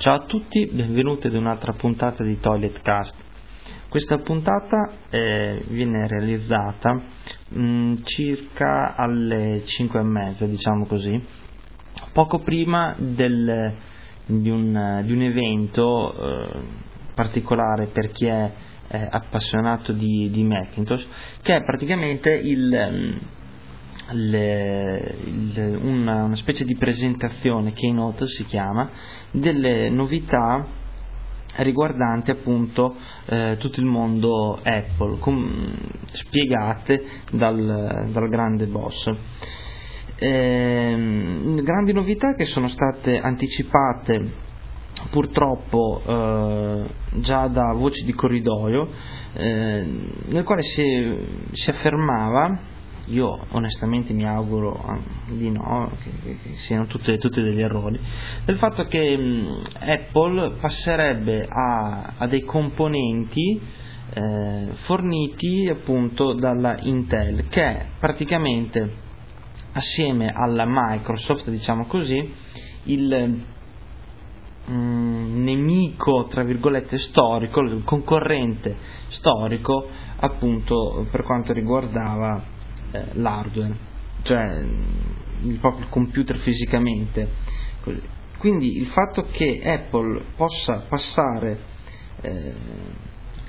Ciao a tutti, benvenuti ad un'altra puntata di Toilet Cast. Questa puntata eh, viene realizzata mh, mm, circa alle 5 e mezza, diciamo così, poco prima del, di, un, di, un, evento eh, particolare per chi è eh, appassionato di, di, Macintosh, che è praticamente il... Mm, le, il, una, una, specie di presentazione Keynote si chiama delle novità riguardanti appunto eh, tutto il mondo Apple com, spiegate dal, dal, grande boss. Eh, grandi novità che sono state anticipate purtroppo eh, già da voci di corridoio eh, nel quale si, si affermava io onestamente mi auguro ah, di no, che, che siano tutte, tutte, degli errori, del fatto che mh, Apple passerebbe a, a dei componenti eh, forniti appunto dalla Intel, che è praticamente assieme alla Microsoft, diciamo così, il mh, nemico, tra virgolette, storico, il concorrente storico appunto per quanto riguardava eh, l'hardware, cioè il, proprio computer fisicamente. Quindi il fatto che Apple possa passare eh,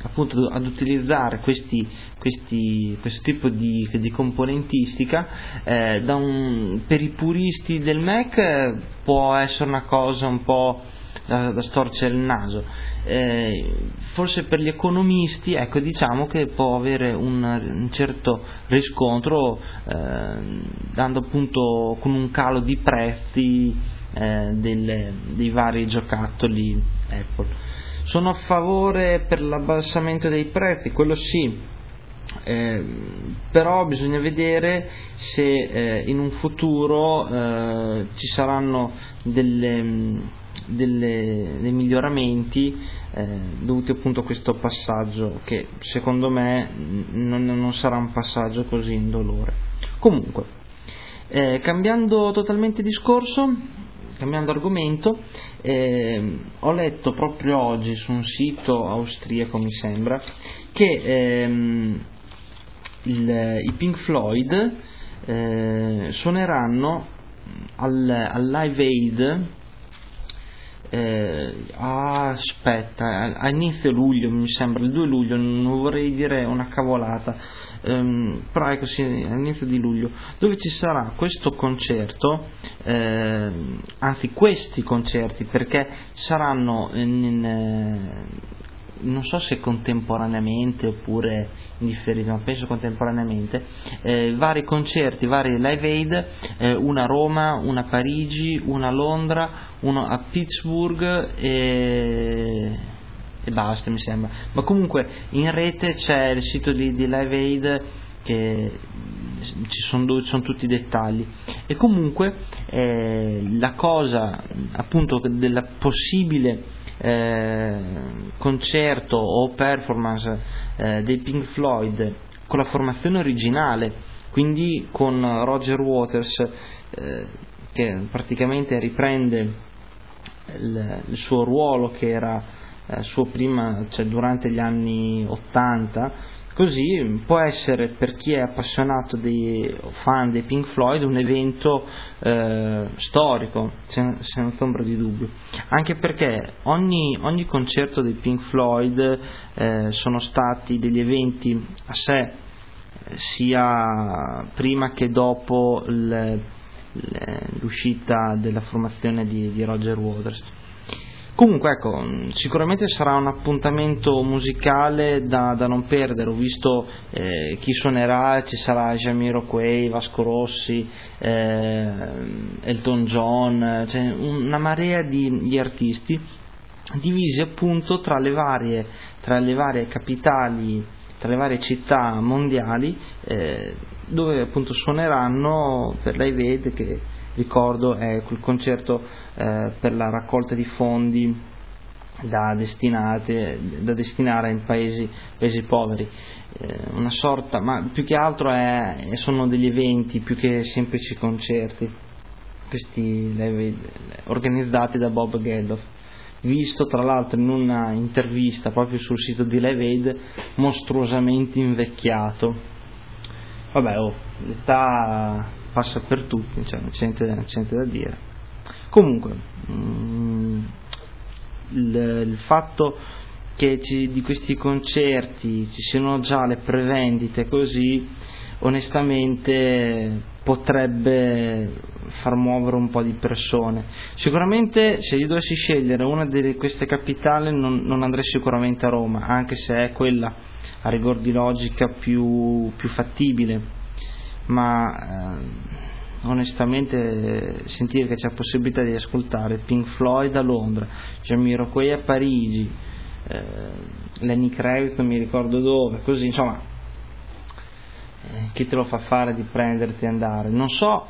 appunto ad utilizzare questi, questi, questo tipo di, di componentistica eh, un, per i puristi del Mac eh, può essere una cosa un po' da, da storcere il naso. Eh, forse per gli economisti ecco, diciamo che può avere un, un certo riscontro eh, dando appunto con un calo di prezzi eh, delle, dei vari giocattoli Apple. Sono a favore per l'abbassamento dei prezzi, quello sì, eh, però bisogna vedere se eh, in un futuro eh, ci saranno delle, delle, dei miglioramenti eh, dovuti appunto a questo passaggio che secondo me non, non sarà un passaggio così indolore. Comunque, eh, cambiando totalmente discorso, cambiando argomento, eh, ho letto proprio oggi su un sito austriaco, mi sembra, che ehm, il, i Pink Floyd eh, suoneranno al, al Live Aid eh, aspetta, a inizio luglio mi sembra, il 2 luglio, non vorrei dire una cavolata, ehm, però ecco sì, all'inizio di luglio, dove ci sarà questo concerto, eh, anzi questi concerti, perché saranno in, in, non so se contemporaneamente oppure in differita, ma penso contemporaneamente, eh, vari concerti, vari live aid, eh, una a Roma, una a Parigi, una a Londra, uno a Pittsburgh e, e basta mi sembra. Ma comunque in rete c'è il sito di, di Live Aid che ci sono, sono, tutti i dettagli e comunque eh, la cosa appunto della possibile eh, concerto o performance eh, dei Pink Floyd con la formazione originale, quindi con Roger Waters eh, che praticamente riprende il, il, suo ruolo che era eh, suo prima, cioè durante gli anni 80 Così può essere per chi è appassionato dei fan dei Pink Floyd un evento eh, storico, senza ombra di dubbio, anche perché ogni, ogni concerto dei Pink Floyd eh, sono stati degli eventi a sé, sia prima che dopo l'uscita della formazione di, di Roger Waters Comunque ecco, sicuramente sarà un appuntamento musicale da, da non perdere, ho visto eh, chi suonerà, ci sarà Jamiro Quay, Vasco Rossi, eh, Elton John, cioè una marea di, di, artisti divisi appunto tra le varie, tra le varie capitali, tra le varie città mondiali eh, dove appunto suoneranno per lei vede che ricordo è quel concerto eh, per la raccolta di fondi da, da destinare in paesi, paesi poveri, eh, una sorta, ma più che altro è, sono degli eventi più che semplici concerti, questi organizzati da Bob Geldof. visto tra l'altro in una intervista proprio sul sito di Live Aid mostruosamente invecchiato. Vabbè, oh, l'età passa per tutti, cioè, c'è niente da dire. Comunque, mm, il, il, fatto che ci, di questi concerti ci siano già le prevendite così, onestamente potrebbe far muovere un po' di persone. Sicuramente se io dovessi scegliere una di queste capitali non, non andrei sicuramente a Roma, anche se è quella a rigor di logica più, più fattibile, ma eh, onestamente sentire che c'è possibilità di ascoltare Pink Floyd a Londra, Jamiroquai a Parigi, eh, Lenny Kravitz non mi ricordo dove, così insomma eh, chi te lo fa fare di prenderti e andare? Non so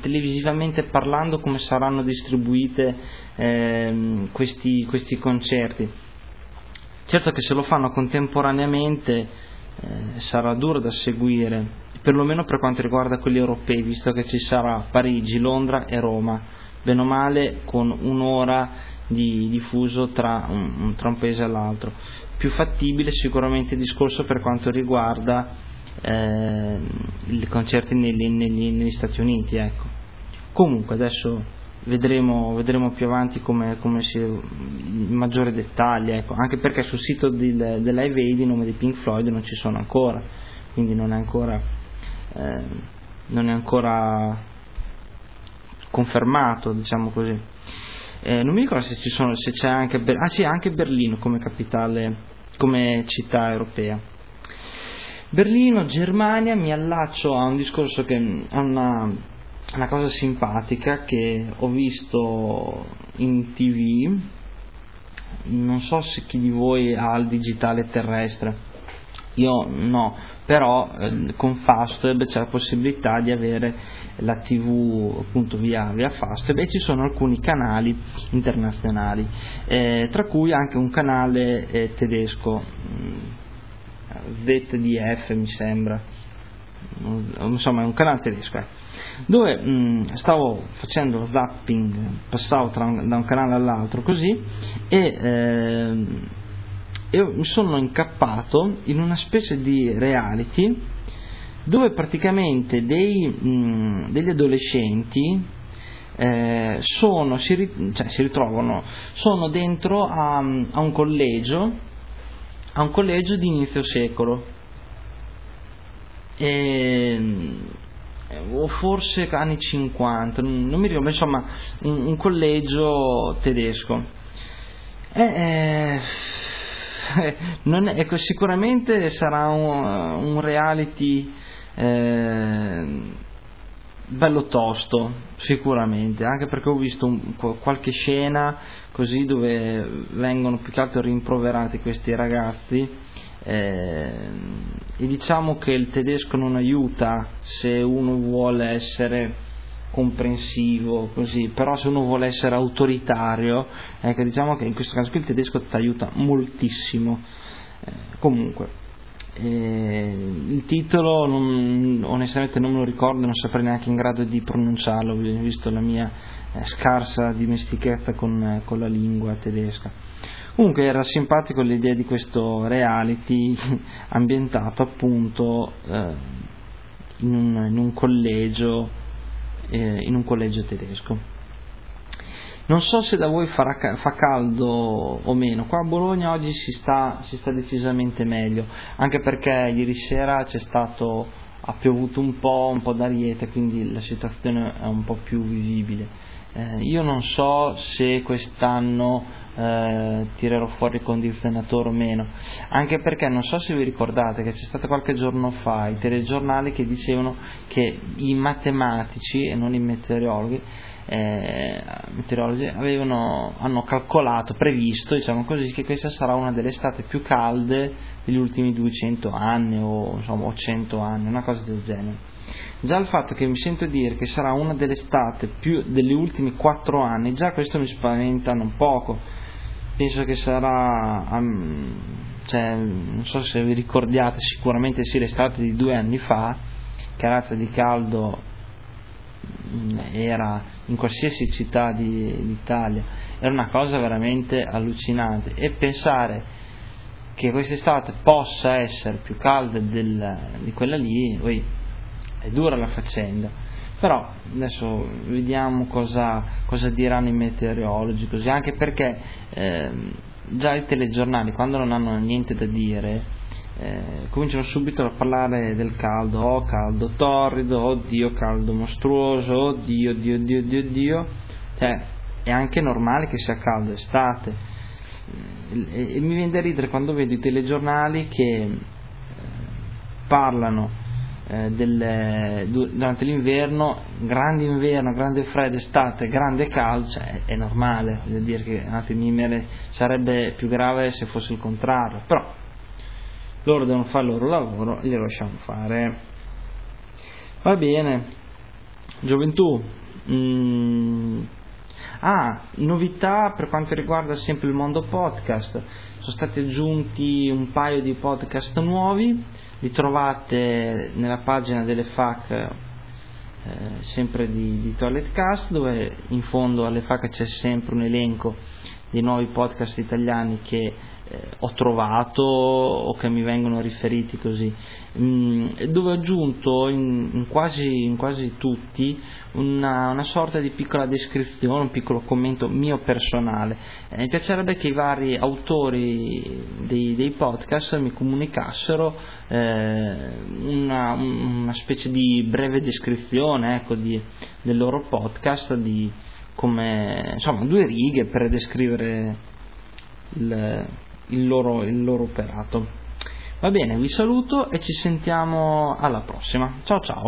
televisivamente parlando come saranno distribuite eh, questi, questi, concerti. Certo che se lo fanno contemporaneamente eh, sarà duro da seguire, perlomeno per quanto riguarda quelli europei, visto che ci sarà Parigi, Londra e Roma, bene o male con un'ora di, di fuso tra un, tra un paese e l'altro. Più fattibile sicuramente il discorso per quanto riguarda eh, i concerti negli, negli, negli, Stati Uniti. Ecco. Comunque adesso vedremo, vedremo più avanti come, come si, in maggiore dettaglio, ecco. anche perché sul sito del, dell'Ive Aid i nomi di Pink Floyd non ci sono ancora, quindi non è ancora, eh, non è ancora confermato, diciamo così. Eh, non mi ricordo se, sono, se c'è anche, ah, sì, anche Berlino come capitale, come città europea. Berlino, Germania, mi allaccio a un discorso che è una, una cosa simpatica che ho visto in tv, non so se chi di voi ha il digitale terrestre, io no, però eh, con Fastweb c'è la possibilità di avere la tv appunto via, via Fastweb e ci sono alcuni canali internazionali, eh, tra cui anche un canale eh, tedesco ZDF mi sembra, insomma è un canale tedesco, eh, dove mh, stavo facendo zapping, passavo tra, da un canale all'altro così e eh, io mi sono incappato in una specie di reality dove praticamente dei, mh, degli adolescenti eh, sono, si, cioè, si, ritrovano, sono dentro a, a un collegio a un collegio di inizio secolo, e, o forse anni 50, non mi ricordo, insomma un, un collegio tedesco. E, eh, è, ecco, sicuramente sarà un, un reality eh, bello tosto, sicuramente, anche perché ho visto un, qualche scena così dove vengono più che altro rimproverati questi ragazzi eh, e diciamo che il tedesco non aiuta se uno vuole essere comprensivo così, però se uno vuole essere autoritario, ecco, diciamo che in questo caso qui il tedesco ti aiuta moltissimo. Eh, comunque, eh, il titolo non, onestamente non me lo ricordo, non saprei neanche in grado di pronunciarlo, visto la mia eh, scarsa dimestichezza con, eh, con, la lingua tedesca. Comunque era simpatico l'idea di questo reality ambientato appunto eh, in, un, in, un, collegio, eh, in un collegio tedesco. Non so se da voi farà, fa caldo o meno, qua a Bologna oggi si sta, si sta decisamente meglio, anche perché ieri sera c'è stato, ha piovuto un po', un po' d'ariete, quindi la situazione è un po' più visibile. Eh, io non so se quest'anno eh, tirerò fuori il condizionatore o meno, anche perché non so se vi ricordate che c'è stato qualche giorno fa i telegiornali che dicevano che i matematici e non i meteorologi eh, meteorologi avevano, hanno calcolato, previsto diciamo così, che questa sarà una delle estate più calde degli ultimi 200 anni o, insomma, o 100 anni, una cosa del genere. Già il fatto che mi sento dire che sarà una delle estate più degli ultimi 4 anni, già questo mi spaventa non poco. Penso che sarà, um, cioè, non so se vi ricordiate, sicuramente sì, l'estate di due anni fa, che razza di caldo era in qualsiasi città di, d'Italia, era una cosa veramente allucinante. E pensare che quest'estate possa essere più calda del, di quella lì, è dura la faccenda, però adesso vediamo cosa, cosa diranno i meteorologi, così, anche perché eh, già i telegiornali quando non hanno niente da dire eh, cominciano subito a parlare del caldo, oh caldo torrido, oddio caldo mostruoso, oddio, oddio, oddio, oddio, oddio, cioè è anche normale che sia caldo estate. E, e mi viene da ridere quando vedo i telegiornali che eh, parlano eh, del, durante l'inverno, grande inverno, grande freddo, estate, grande caldo, cioè è normale, voglio dire che un attimino sarebbe più grave se fosse il contrario, però loro devono fare il loro lavoro, glielo lasciamo fare. Va bene, gioventù. Mm. Ah, novità per quanto riguarda sempre il mondo podcast. Sono stati aggiunti un paio di podcast nuovi, li trovate nella pagina delle FAC eh, sempre di, di Toiletcast, dove in fondo alle FAC c'è sempre un elenco dei nuovi podcast italiani che eh, ho trovato o che mi vengono riferiti così, mm, dove ho aggiunto in, in, quasi, in quasi, tutti una, una, sorta di piccola descrizione, un piccolo commento mio personale. Eh, mi piacerebbe che i vari autori dei, dei podcast mi comunicassero eh, una, una, specie di breve descrizione ecco, di, del loro podcast, di, come insomma due righe per descrivere il, il, loro, il loro operato. Va bene, vi saluto e ci sentiamo alla prossima. Ciao ciao.